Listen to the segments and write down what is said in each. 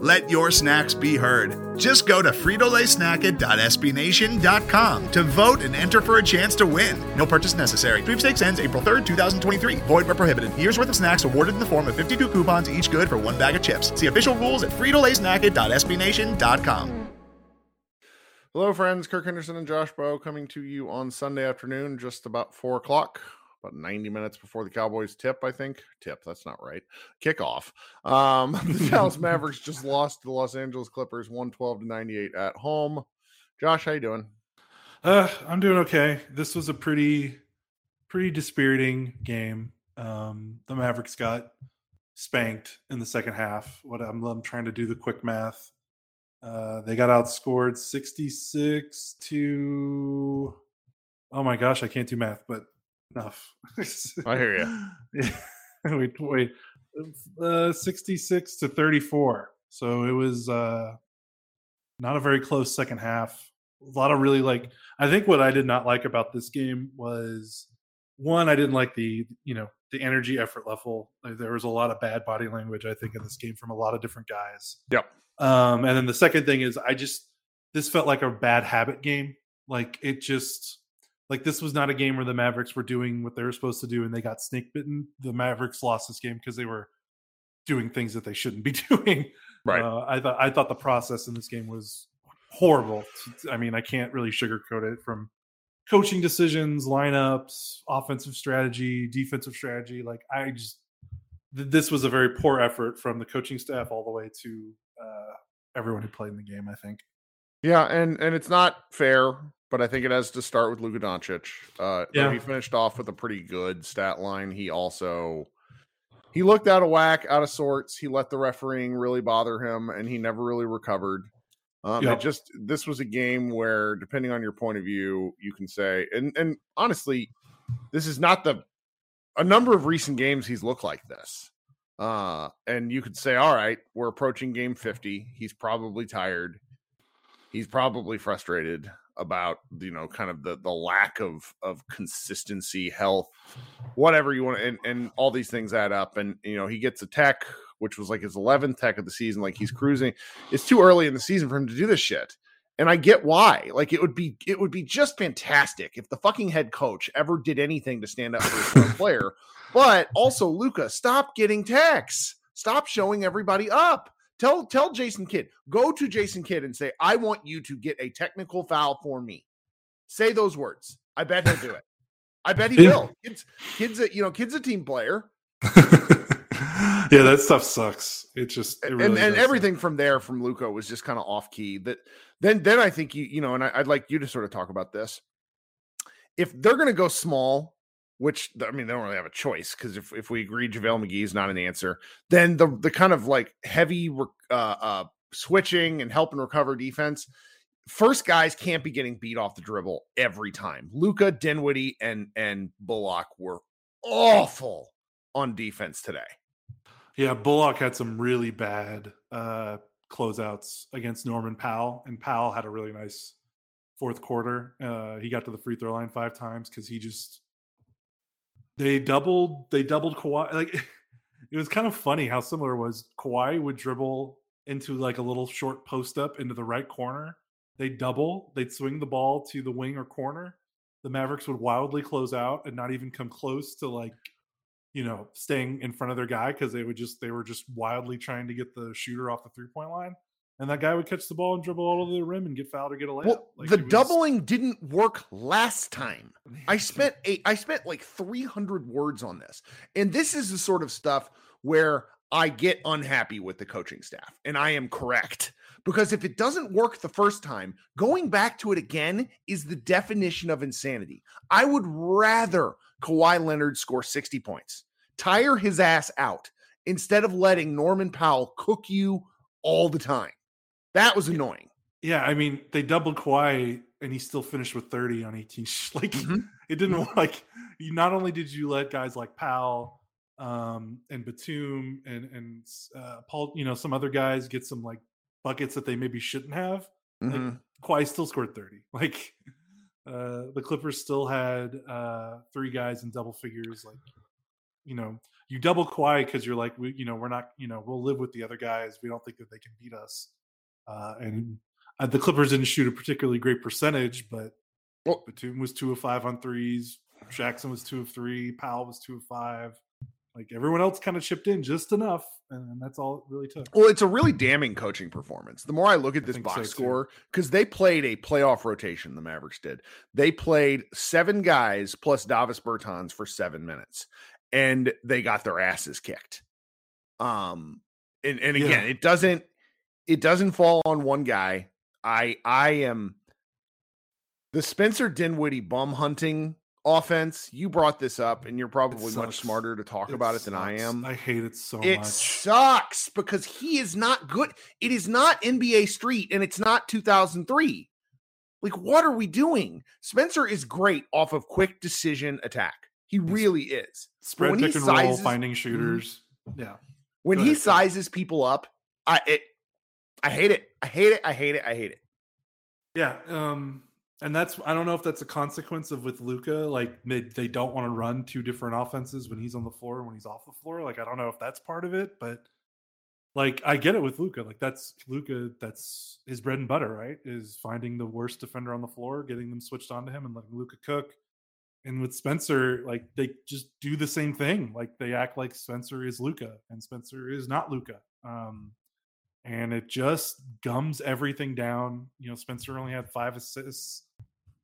Let your snacks be heard. Just go to fritolaysnacket.sbnation.com to vote and enter for a chance to win. No purchase necessary. Sweepstakes ends April 3rd, 2023. Void where prohibited. Year's worth of snacks awarded in the form of 52 coupons, each good for one bag of chips. See official rules at fritolaysnacket.sbnation.com. Hello, friends. Kirk Henderson and Josh Bowe coming to you on Sunday afternoon, just about four o'clock, about 90 minutes before the Cowboys tip, I think. Tip, that's not right. Kickoff. Um, the Dallas Mavericks just lost to the Los Angeles Clippers 112 to 98 at home. Josh, how you doing? Uh, I'm doing okay. This was a pretty, pretty dispiriting game. Um, the Mavericks got spanked in the second half. What I'm, I'm trying to do the quick math. Uh, they got outscored 66 to. Oh my gosh, I can't do math, but enough. I hear you. yeah. wait, wait. Uh, 66 to 34. So it was uh, not a very close second half. A lot of really like, I think what I did not like about this game was one, I didn't like the, you know, the energy effort level. Like, there was a lot of bad body language, I think, in this game from a lot of different guys. Yep. Um, and then the second thing is, I just, this felt like a bad habit game. Like it just, like this was not a game where the Mavericks were doing what they were supposed to do and they got snake bitten. The Mavericks lost this game because they were doing things that they shouldn't be doing. Right. Uh, I thought I thought the process in this game was horrible. I mean, I can't really sugarcoat it from coaching decisions, lineups, offensive strategy, defensive strategy. Like I just th- this was a very poor effort from the coaching staff all the way to uh, everyone who played in the game. I think. Yeah, and and it's not fair, but I think it has to start with Luka Doncic. Uh, Yeah. he finished off with a pretty good stat line. He also he looked out of whack, out of sorts. He let the refereeing really bother him, and he never really recovered. Um, Yep. Just this was a game where, depending on your point of view, you can say, and and honestly, this is not the a number of recent games he's looked like this. Uh, and you could say, all right, we're approaching game 50. He's probably tired. He's probably frustrated about, you know, kind of the the lack of of consistency, health, whatever you want, and, and all these things add up. And you know, he gets a tech, which was like his 11th tech of the season, like he's mm-hmm. cruising. It's too early in the season for him to do this shit. And I get why. Like it would be it would be just fantastic if the fucking head coach ever did anything to stand up for his player. But also, Luka, stop getting techs. Stop showing everybody up. Tell tell Jason Kidd, go to Jason Kidd and say, I want you to get a technical foul for me. Say those words. I bet he'll do it. I bet he Yeah. will. Kidd's, Kidd's, a, you know, Kidd's a team player, yeah, that stuff sucks. It just it and really and does everything from there from Luka was just kind of off key. That then then I think you you know, and I, I'd like you to sort of talk about this. If they're going to go small, which I mean they don't really have a choice because if if we agree JaVale McGee is not an answer, then the the kind of like heavy uh, uh, switching and help and recover defense first guys can't be getting beat off the dribble every time. Luka, Dinwiddie, and and Bullock were awful on defense today. Yeah, Bullock had some really bad uh, closeouts against Norman Powell, and Powell had a really nice fourth quarter. Uh, he got to the free throw line five times because he just they doubled they doubled Kawhi. Like it was kind of funny how similar was Kawhi would dribble into like a little short post up into the right corner. They double, they'd swing the ball to the wing or corner. The Mavericks would wildly close out and not even come close to like you know, staying in front of their guy because they would just they were just wildly trying to get the shooter off the three point line. And that guy would catch the ball and dribble all over the rim and get fouled or get a layup. Well, like the was, doubling didn't work last time. I spent a, I spent like 300 words on this. And this is the sort of stuff where I get unhappy with the coaching staff. And I am correct. Because if it doesn't work the first time, going back to it again is the definition of insanity. I would rather Kawhi Leonard score 60 points, tire his ass out, instead of letting Norman Powell cook you all the time. That was annoying. Yeah, I mean, they doubled Kawhi and he still finished with 30 on 18. Like mm-hmm. it didn't like you not only did you let guys like Powell um and Batum and and uh Paul, you know, some other guys get some like buckets that they maybe shouldn't have. Mm-hmm. Like Kawhi still scored 30. Like uh the Clippers still had uh three guys in double figures like you know, you double Kawhi because you're like, we, you know, we're not, you know, we'll live with the other guys. We don't think that they can beat us. Uh, and uh, the Clippers didn't shoot a particularly great percentage, but well, Batum was two of five on threes. Jackson was two of three. Powell was two of five. Like everyone else kind of chipped in just enough, and that's all it really took. Well, it's a really damning coaching performance. The more I look at this box so score, because they played a playoff rotation, the Mavericks did. They played seven guys plus Davis Bertans for seven minutes, and they got their asses kicked. Um, and and again, yeah. it doesn't it doesn't fall on one guy. I I am the Spencer Dinwiddie bum hunting offense. You brought this up, and you're probably much smarter to talk it about it than I am. I hate it so it much. It sucks because he is not good. It is not NBA Street, and it's not 2003. Like, what are we doing? Spencer is great off of quick decision attack. He really is. Spread pick and sizes, roll, finding mm-hmm. shooters. Yeah. When he sizes people up, I it I hate it. I hate it. I hate it. I hate it. Yeah. Um, and that's I don't know if that's a consequence of with Luka, like they, they don't want to run two different offenses when he's on the floor and when he's off the floor. Like I don't know if that's part of it, but like I get it with Luka. Like that's Luka. That's his bread and butter, right? Is finding the worst defender on the floor, getting them switched onto him, and letting Luka cook. And with Spencer, like they just do the same thing. Like they act like Spencer is Luka, and Spencer is not Luka. Um, and it just gums everything down. You know, Spencer only had five assists,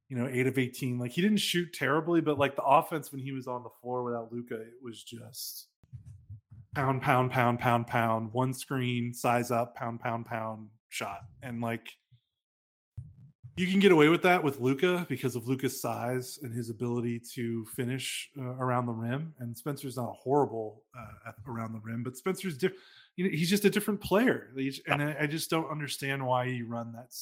you know, eight of 18. Like he didn't shoot terribly, but like the offense when he was on the floor without Luka, it was just pound, pound, pound, pound, pound, one screen, size up, pound, pound, pound, shot. And like you can get away with that with Luka because of Luka's size and his ability to finish uh, around the rim. And Spencer's not horrible uh, around the rim, but Spencer's different you know, he's just a different player. and I, I, just don't understand why you run that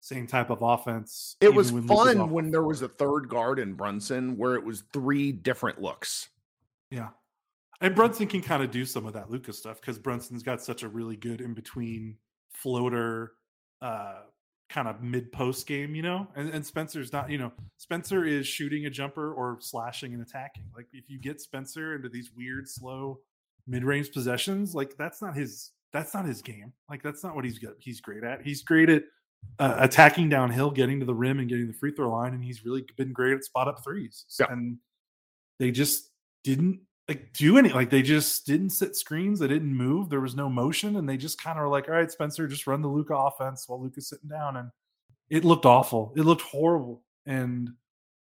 same type of offense. It was fun when there was a third guard in Brunson where it was three different looks. Yeah. And Brunson can kind of do some of that Luka's stuff because Brunson's got such a really good in between floater, uh, kind of mid post game, you know. And, and Spencer's not, you know, Spencer is shooting a jumper or slashing and attacking. Like if you get Spencer into these weird, slow mid-range possessions like that's not his that's not his game. Like that's not what he's good he's great at. He's great at uh, attacking downhill getting to the rim and getting the free throw line and he's really been great at spot up threes yeah. and they just didn't like do any like they just didn't sit screens they didn't move there was no motion and they just kind of were like all right spencer just run the Luka offense while luka's sitting down and it looked awful. It looked horrible and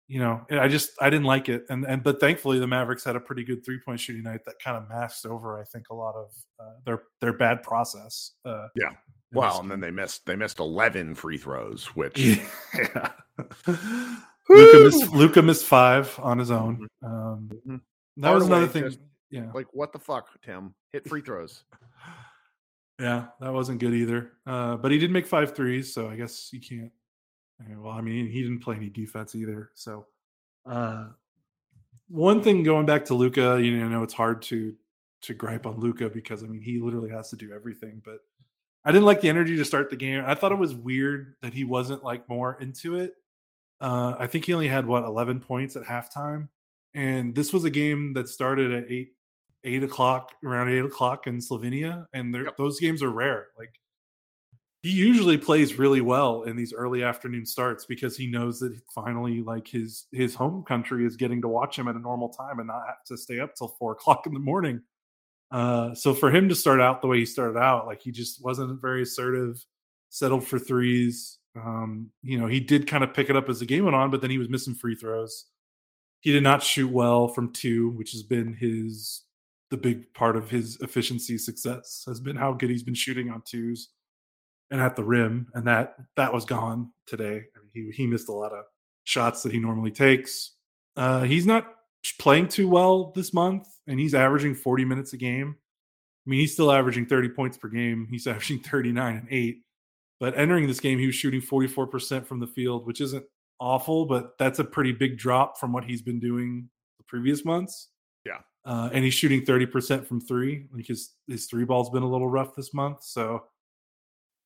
you know, I just I didn't like it, and and but thankfully the Mavericks had a pretty good three point shooting night that kind of masked over I think a lot of uh, their their bad process. Uh, yeah, well, and then they missed they missed eleven free throws, which yeah. Luka missed Luka missed five on his own. Mm-hmm. Um, mm-hmm. That was another thing. Just, yeah, like what the fuck, Tim? Hit free throws. yeah, that wasn't good either. Uh, but he did make five threes, so I guess you can't Well, I mean, he didn't play any defense either. So, uh, one thing going back to Luka, you know, it's hard to to gripe on Luka because I mean he literally has to do everything. But I didn't like the energy to start the game. I thought it was weird that he wasn't like more into it. Uh, I think he only had what 11 points at halftime, and this was a game that started at eight eight o'clock around eight o'clock in Slovenia, and yep. those games are rare. Like he usually plays really well in these early afternoon starts because he knows that finally like his his home country is getting to watch him at a normal time and not have to stay up till four o'clock in the morning. Uh, so for him to start out the way he started out like he just wasn't very assertive settled for threes. Um, you know he did kind of pick it up as the game went on but then he was missing free throws. He did not shoot well from two which has been his the big part of his efficiency success has been how good he's been shooting on twos and at the rim, and that that was gone today. I mean, he he missed a lot of shots that he normally takes. Uh, he's not playing too well this month, and he's averaging 40 minutes a game. I mean, he's still averaging 30 points per game. He's averaging 39 and eight. But entering this game, he was shooting 44% from the field, which isn't awful, but that's a pretty big drop from what he's been doing the previous months. Yeah. Uh, and he's shooting 30% from three. Like his his three ball's been a little rough this month. So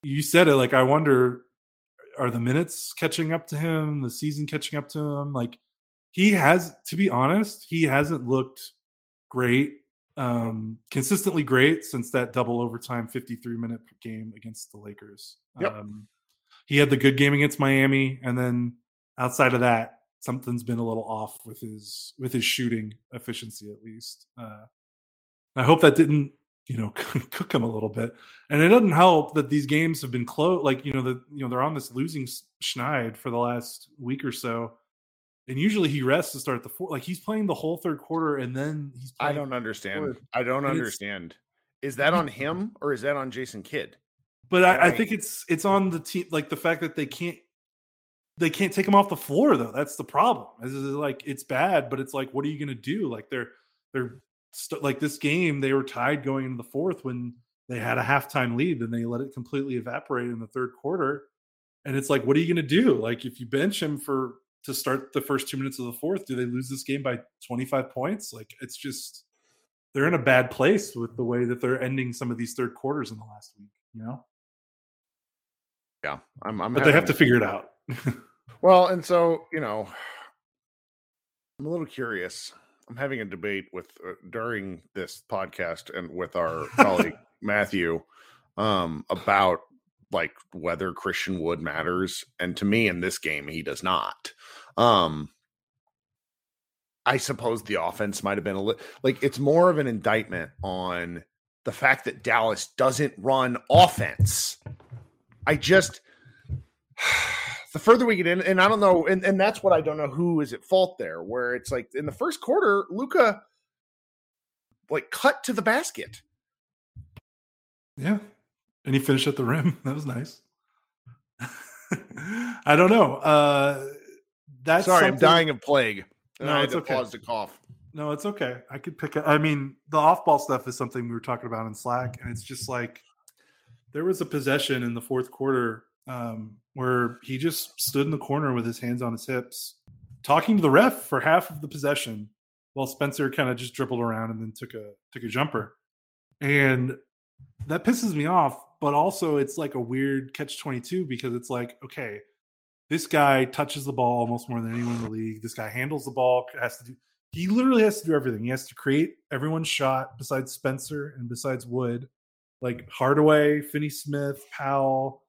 you said it like I wonder are the minutes catching up to him, the season catching up to him? Like he has to be honest, he hasn't looked great um consistently great since that double overtime 53 minute game against the Lakers. Yep. Um he had the good game against Miami and then outside of that something's been a little off with his with his shooting efficiency at least. Uh I hope that didn't you know cook him a little bit. And it doesn't help that these games have been close like you know the you know they're on this losing schneid for the last week or so and usually he rests to start the fourth like he's playing the whole third quarter and then he's i don't understand. i don't and understand. Is that on him or is that on jason kidd? But I, I think it's it's on the team like the fact that they can't they can't take him off the floor though. That's the problem. Is like it's bad but it's like what are you going to do? Like they're they're st- like this game, they were tied going into the fourth when they had a halftime lead, and they let it completely evaporate in the third quarter. And it's like, what are you going to do? Like, if you bench him for to start the first two minutes of the fourth, do they lose this game by 25 points? Like, it's just they're in a bad place with the way that they're ending some of these third quarters in the last week. You know? Yeah, I'm. I'm but they have to figure it out. well, and so you know, I'm a little curious I'm having a debate with uh, during this podcast and with our colleague Matthew um, about like whether Christian Wood matters, and to me in this game he does not. Um, I suppose the offense might have been a little like it's more of an indictment on the fact that Dallas doesn't run offense. I just the further we get in, and I don't know, and, and that's what I don't know who is at fault there, where it's like in the first quarter, Luka like cut to the basket. Yeah. And he finished at the rim. That was nice. I don't know. Uh that's sorry, something... I'm dying of plague. no, I it's okay. pause to cough. No, it's okay. I could pick up. I mean, the off ball stuff is something we were talking about in Slack, and it's just like there was a possession in the fourth quarter um, where he just stood in the corner with his hands on his hips, talking to the ref for half of the possession, while Spencer kind of just dribbled around and then took a took a jumper, and that pisses me off. But also, it's like a weird catch twenty two because it's like, okay, this guy touches the ball almost more than anyone in the league. This guy handles the ball, has to do. He literally has to do everything. He has to create everyone's shot besides Spencer and besides Wood, like Hardaway, Finney Smith, Powell,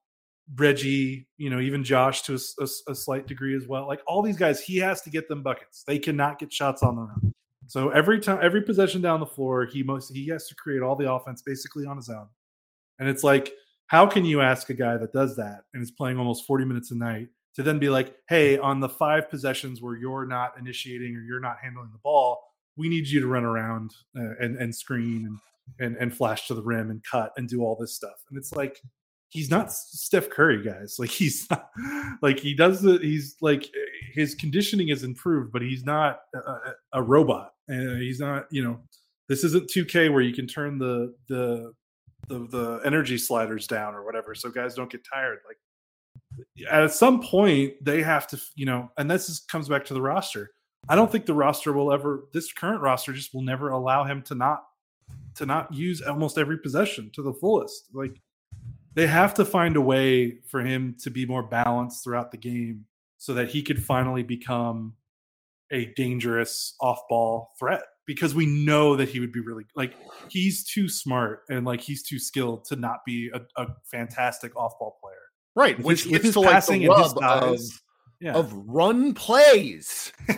Reggie, you know, even Josh to a, a, a, slight degree as well. Like all these guys, he has to get them buckets. They cannot get shots on their own. So every time, every possession down the floor, he most he has to create all the offense basically on his own. And it's like, how can you ask a guy that does that and is playing almost 40 minutes a night to then be like, hey, on the five possessions where you're not initiating or you're not handling the ball, we need you to run around uh, and and screen and and and flash to the rim and cut and do all this stuff. And it's like he's not Steph Curry, guys. Like he's not, like he does the he's like his conditioning is improved, but he's not a, a robot, and he's not you know this isn't 2K where you can turn the the the the energy sliders down or whatever, so guys don't get tired. Like at some point they have to, you know, and this is, comes back to the roster. I don't think the roster will ever. This current roster just will never allow him to not to not use almost every possession to the fullest. Like they have to find a way for him to be more balanced throughout the game so that he could finally become a dangerous off-ball threat because we know that he would be really like he's too smart and like he's too skilled to not be a, a fantastic off-ball player. Right, With which his- with gets his to like and his of. Yeah. of run plays.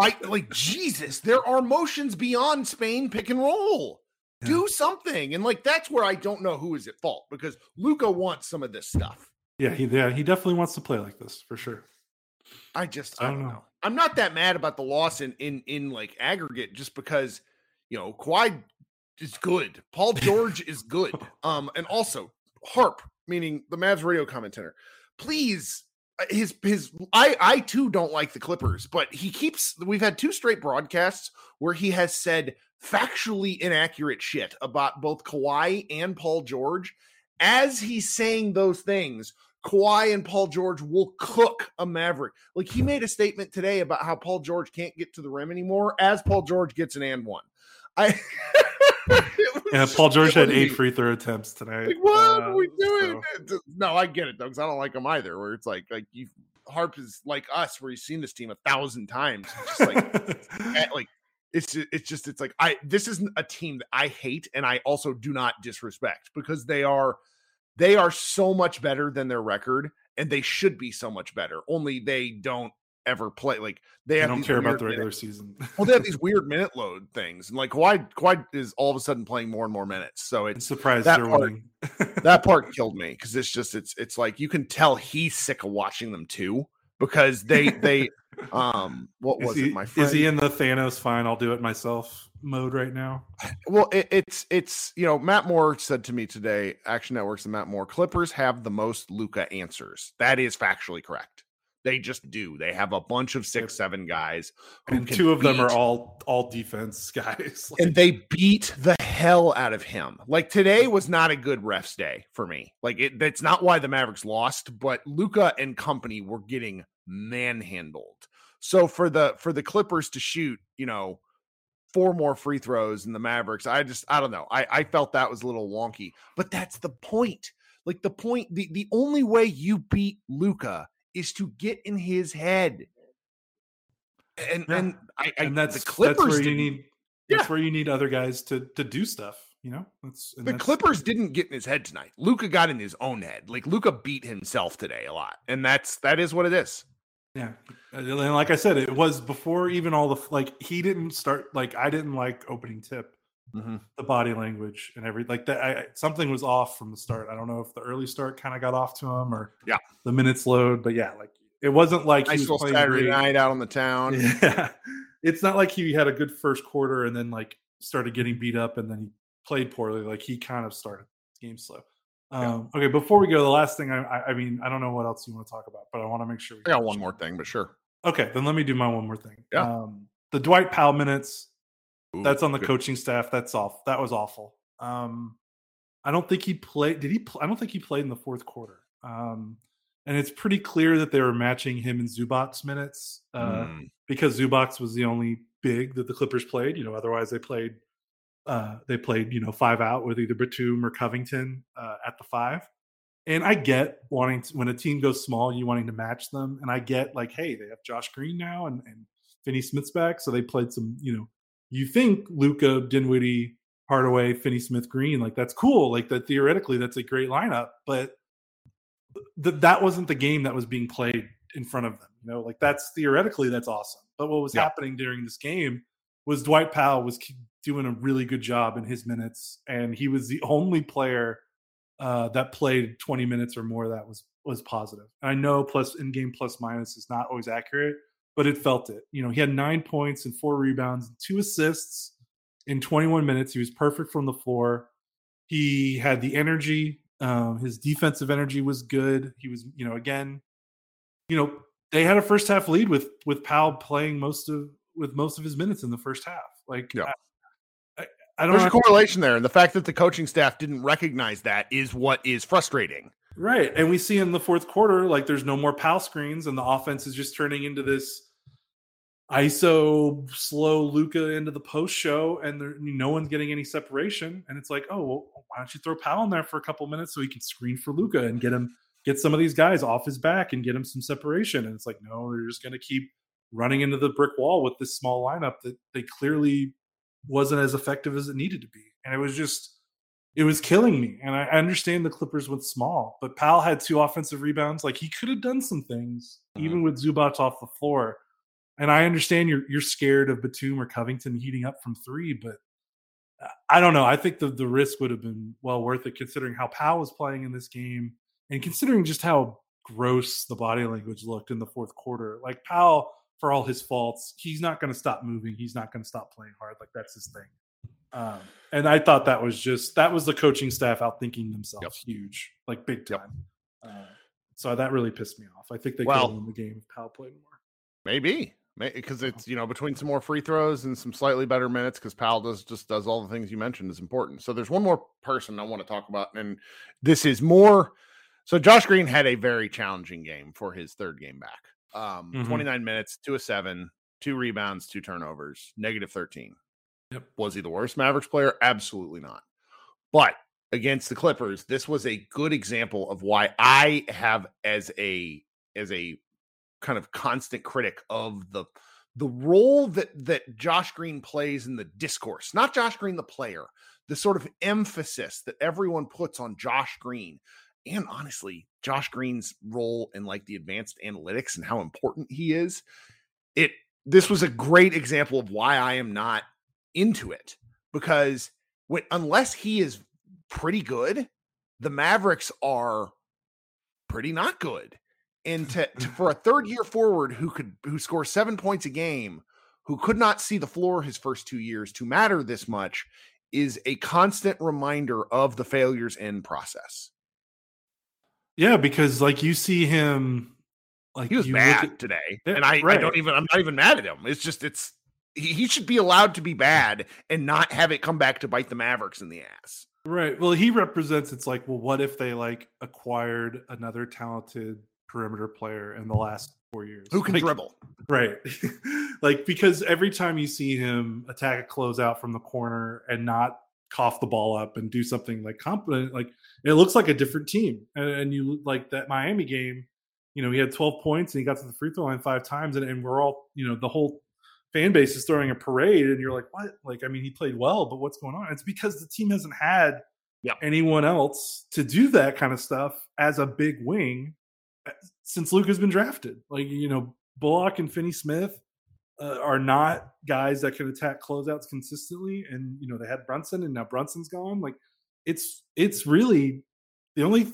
I like Jesus. There are motions beyond Spain pick and roll. Yeah. Do something, and like that's where I don't know who is at fault because Luka wants some of this stuff. yeah, he yeah, he definitely wants to play like this for sure. I just I I don't know. know. I'm not that mad about the loss in in in like aggregate just because you know Kawhi is good. Paul George is good. Um and also Harp, meaning the Mavs radio commentator. Please Uh, his his I I too don't like the Clippers, but he keeps we've had two straight broadcasts where he has said factually inaccurate shit about both Kawhi and Paul George. As he's saying those things, Kawhi and Paul George will cook a Maverick. Like he made a statement today about how Paul George can't get to the rim anymore as Paul George gets an and one. I Yeah, Paul George had eight free throw attempts tonight. Like, what Uh, are we doing? so- No, I get it though, because I don't like him either. Where it's like, like you, Harp is like us, where he's seen this team a thousand times. It's just like, like it's ju- it's just it's like I this isn't a team that I hate and I also do not disrespect because they are they are so much better than their record and they should be so much better. Only they don't ever play like they I have don't care about the regular minute- season. well, they have these weird minute load things, and like Kawhi, Kawhi is all of a sudden playing more and more minutes. So I'm it's surprised that part- that part killed me because it's just it's it's like you can tell he's sick of watching them too because they they um what was he, it my friend is he in the Thanos fine? I'll do it myself mode right now. well it, it's it's you know Matt Moore said to me today Action Networks and Matt Moore Clippers have the most Luka answers that is factually correct they just do they have a bunch of six seven guys who And two of them are all all defense guys. Like, and they beat the hell out of him. Like today was not a good refs day for me. Like it, that's not why the Mavericks lost, but Luka and company were getting manhandled. So for the for the Clippers to shoot, you know, four more free throws in the Mavericks, I just I don't know. I I felt that was a little wonky, but that's the point. Like the point, the the only way you beat Luka is to get in his head. And Yeah. and I, I and that's the Clippers that's where you need that's Yeah. where you need other guys to to do stuff. You know, that's The that's- Clippers didn't get in his head tonight. Luka got in his own head. Like Luka beat himself today a lot, and that's that is what it is. Yeah, and like I said, it was before even all the like he didn't start like I didn't like opening tip, the body language and everything like that. I, I- something was off from the start. I don't know if the early start kind of got off to him or Yeah. the minutes load, but yeah, like it wasn't like he Nice was playing Saturday great. night out on the town. Yeah, it's not like he had a good first quarter and then like started getting beat up and then he played poorly. Like he kind of started game slow. Yeah. Um, okay, before we go, the last thing I, I, I mean, I don't know what else you want to talk about, but I want to make sure we I got one more thing, but sure. Okay, then let me do my one more thing. Yeah. Um, the Dwight Powell minutes. Ooh, That's on the good. coaching staff. That's off. That was awful. Um, I don't think he played. Did he? I don't think he played in the fourth quarter. Um, and it's pretty clear that they were matching him and Zubac's minutes uh, Mm, because Zubac's was the only big that the Clippers played. You know, otherwise they played. Uh, they played, you know, five out with either Batum or Covington uh, at the five. And I get wanting to, when a team goes small, you wanting to match them. And I get like, hey, they have Josh Green now and, and Finney Smith's back. So they played some, you know, you think Luka, Dinwiddie, Hardaway, Finney Smith, Green, like that's cool. Like that theoretically, that's a great lineup. But th- that wasn't the game that was being played in front of them. You know, like that's theoretically that's awesome. But what was Yeah. happening during this game was Dwight Powell was doing a really good job in his minutes, and he was the only player uh, that played 20 minutes or more that was was positive. And I know plus in game plus minus is not always accurate, but it felt it. You know, he had nine points and four rebounds, and two assists in 21 minutes. He was perfect from the floor. He had the energy. Um, his defensive energy was good. He was, you know, again, you know, they had a first half lead with with Powell playing most of with most of his minutes in the first half. Like, Yeah. I, I, I don't There's a correlation there, and the fact that the coaching staff didn't recognize that is what is frustrating. Right. And we see in the fourth quarter, like there's no more Powell screens, and the offense is just turning into this ISO slow Luka into the post show, and there, no one's getting any separation. And it's like, oh, well, why don't you throw Powell in there for a couple minutes so he can screen for Luka and get him get some of these guys off his back and get him some separation? And it's like, no, they're just going to keep running into the brick wall with this small lineup that they clearly wasn't as effective as it needed to be. And it was just it was killing me. And I understand the Clippers went small, but Powell had two offensive rebounds. Like he could have done some things, mm-hmm. even with Zubac's off the floor. And I understand you're you're scared of Batum or Covington heating up from three, but uh, I don't know. I think the the risk would have been well worth it considering how Powell was playing in this game and considering just how gross the body language looked in the fourth quarter. Like Powell, for all his faults, he's not going to stop moving. He's not going to stop playing hard. Like that's his thing. Um, and I thought that was just that was the coaching staff outthinking themselves yep. huge, like big time. Yep. Uh, so that really pissed me off. I think they well, could win the game if Powell played more. Maybe because it's you know between some more free throws and some slightly better minutes because Powell does just does all the things you mentioned is important. So there's one more person I want to talk about, and this is more. So Josh Green had a very challenging game for his third game back. Um, mm-hmm. 29 minutes, two of seven, two rebounds, two turnovers, negative 13. Yep. Was he the worst Mavericks player? Absolutely not. But against the Clippers, this was a good example of why I have as a as a kind of constant critic of the the role that that Josh Green plays in the discourse, not Josh Green the player, the sort of emphasis that everyone puts on Josh Green and honestly, Josh Green's role in like the advanced analytics and how important he is. It this was a great example of why I am not into it because when unless he is pretty good, the Mavericks are pretty not good. And to, to, for a third year forward who could who scores seven points a game, who could not see the floor his first two years to matter this much, is a constant reminder of the failures in process. Yeah, because like you see him like he was bad at, today. Yeah, and I, right. I don't even I'm not even mad at him. It's just it's he should be allowed to be bad and not have it come back to bite the Mavericks in the ass. Right. Well, he represents it's like, well, what if they like acquired another talented perimeter player in the last four years? Who can like, dribble? Right. like because every time you see him attack a closeout from the corner and not cough the ball up and do something like competent, like it looks like a different team. And, and you like that Miami game, you know, he had 12 points and he got to the free throw line five times and, and we're all, you know, the whole fan base is throwing a parade and you're like what like i mean he played well but what's going on it's because the team hasn't had yeah. anyone else to do that kind of stuff as a big wing uh, since Luka has been drafted like you know bullock and finney smith uh, are not guys that can attack closeouts consistently and you know they had brunson and now brunson's gone like it's it's really the only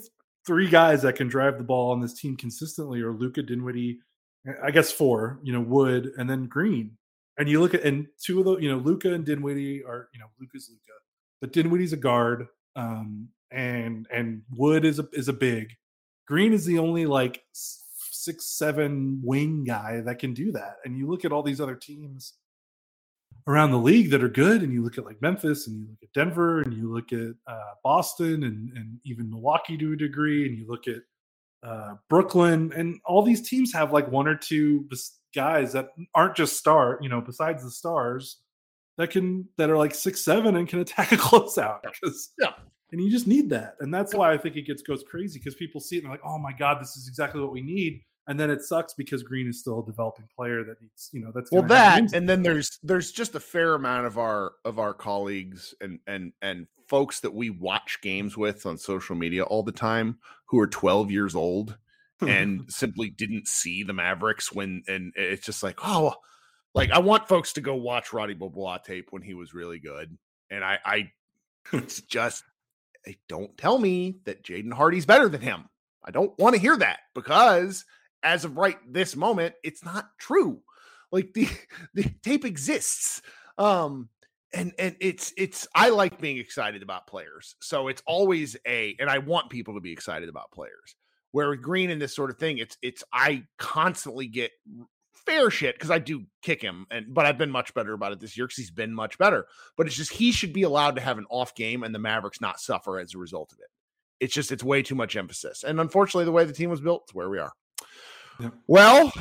three guys that can drive the ball on this team consistently are Luka dinwiddie I guess four, you know, Wood and then Green. And you look at and two of the you know Luka and Dinwiddie are you know Luka's Luka, but Dinwiddie's a guard, um, and and Wood is a is a big. Green is the only like six seven wing guy that can do that. And you look at all these other teams around the league that are good, and you look at like Memphis, and you look at Denver, and you look at uh, Boston, and and even Milwaukee to a degree, and you look at uh, Brooklyn, and all these teams have like one or two guys that aren't just star, you know, besides the stars that can that are like six seven and can attack a closeout. Yeah. And you just need that. And that's why I think it gets goes crazy because people see it and they're like, oh my God, this is exactly what we need. And then it sucks because Green is still a developing player that needs, you know, that's well that and then there's there's just a fair amount of our of our colleagues and and and folks that we watch games with on social media all the time who are 12 years old and simply didn't see the Mavericks when and it's just like, oh, like I want folks to go watch Roddy Beaubois tape when he was really good. And I I it's just don't tell me that Jaden Hardy's better than him. I don't want to hear that because as of right this moment, it's not true. Like the the tape exists. Um and and it's it's I like being excited about players. So it's always a and I want people to be excited about players. Where with Green and this sort of thing, it's it's I constantly get fair shit because I do kick him, and but I've been much better about it this year because he's been much better. But it's just he should be allowed to have an off game and the Mavericks not suffer as a result of it. it's just it's way too much emphasis. And unfortunately, the way the team was built, it's where we are. Yep. Well,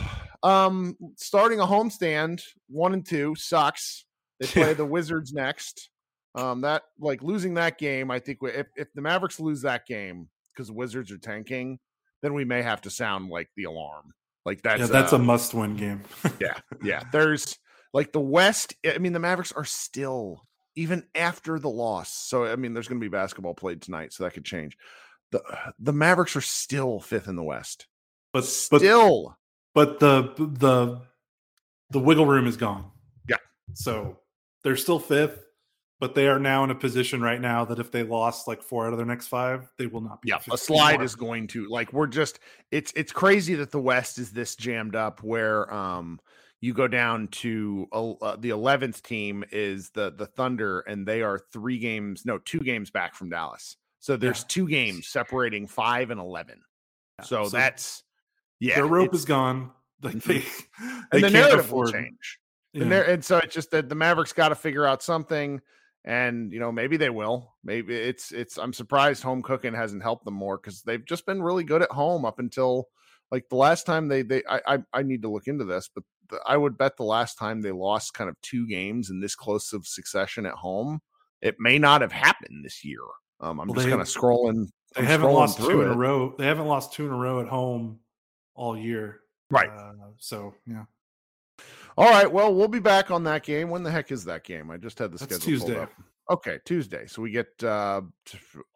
um, starting a homestand, one and two sucks. They play the Wizards next. Um, that like losing that game, I think if if the Mavericks lose that game because the Wizards are tanking, then we may have to sound like the alarm. Like that's yeah, that's uh, a must-win game. yeah, yeah. There's like the West. I mean, the Mavericks are still even after the loss. So I mean, there's going to be basketball played tonight, so that could change. the The Mavericks are still fifth in the West. but but Still, but the the the wiggle room is gone. Yeah. So they're still fifth, but they are now in a position right now that if they lost like four out of their next five, they will not be. yeah. A slide anymore. is going to like we're just. It's it's crazy that the West is this jammed up. Where um you go down to uh, the eleventh team is the the Thunder, and they are three games, no, two games back from Dallas. So there's Yeah. two games separating five and eleven. Yeah. So, that's yeah. their rope is gone. Like they, they and the can't narrative will afford- change. yeah. And, there, and so it's just that the Mavericks got to figure out something, and you know maybe they will. Maybe it's it's. I'm surprised home cooking hasn't helped them more because they've just been really good at home up until like the last time they they. I I, I need to look into this, but the, I would bet the last time they lost kind of two games in this close of succession at home, it may not have happened this year. Um, I'm Well, just kind of scrolling. They I'm haven't scrolling lost two in a row. They haven't lost two in a row at home all year. Right. Uh, so yeah, All right. Well, we'll be back on that game. When the heck is that game? I just had the That's schedule pulled Tuesday. up. Okay, Tuesday. So we get uh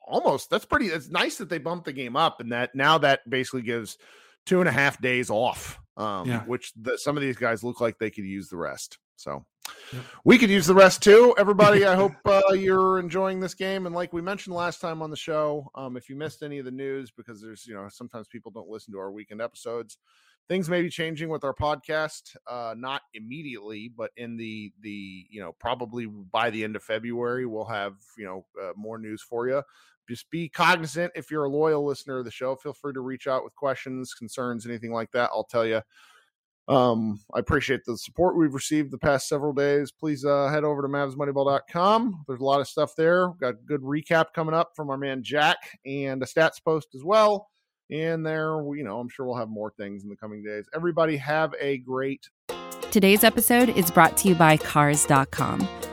almost. That's pretty. It's nice that they bumped the game up, and that now that basically gives two and a half days off. Um, Yeah. which the, some of these guys look like they could use the rest. So Yep. we could use the rest too. Everybody, I hope uh, you're enjoying this game. And like we mentioned last time on the show, um, if you missed any of the news, because there's you know sometimes people don't listen to our weekend episodes things may be changing with our podcast uh not immediately but in the the you know probably by the end of february we'll have you know uh, more news for you. Just be cognizant if you're a loyal listener of the show feel free to reach out with questions concerns anything like that i'll tell you um i appreciate the support we've received the past several days. Please uh head over to mavsmoneyball.com there's a lot of stuff there. We've got a good recap coming up from our man jack and a stats post as well and there you know i'm sure we'll have more things in the coming days everybody have a great Today's episode is brought to you by Cars.com.